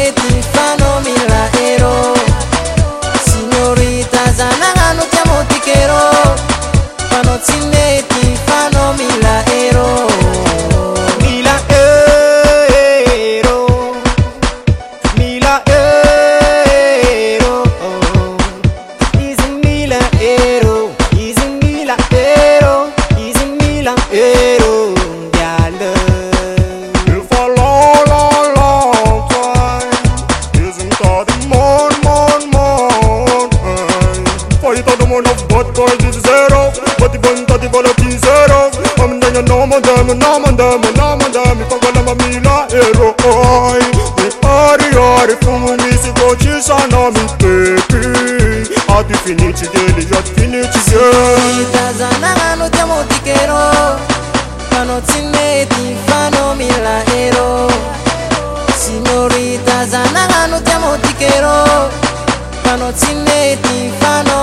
lately, follow me man of bad boys is zero But the bun that the volati zero I'm then you know man them, know man them, know man them If I go them a la hero I We are the are fool is the coaches and I'm in baby Ad infiniti deli ad finiti zero Da zanara non ti amo ti chero Ma non ti metti fanno mi la ero. Signorita zanara non ti amo ti chero Ma non ti metti fanno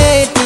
tiene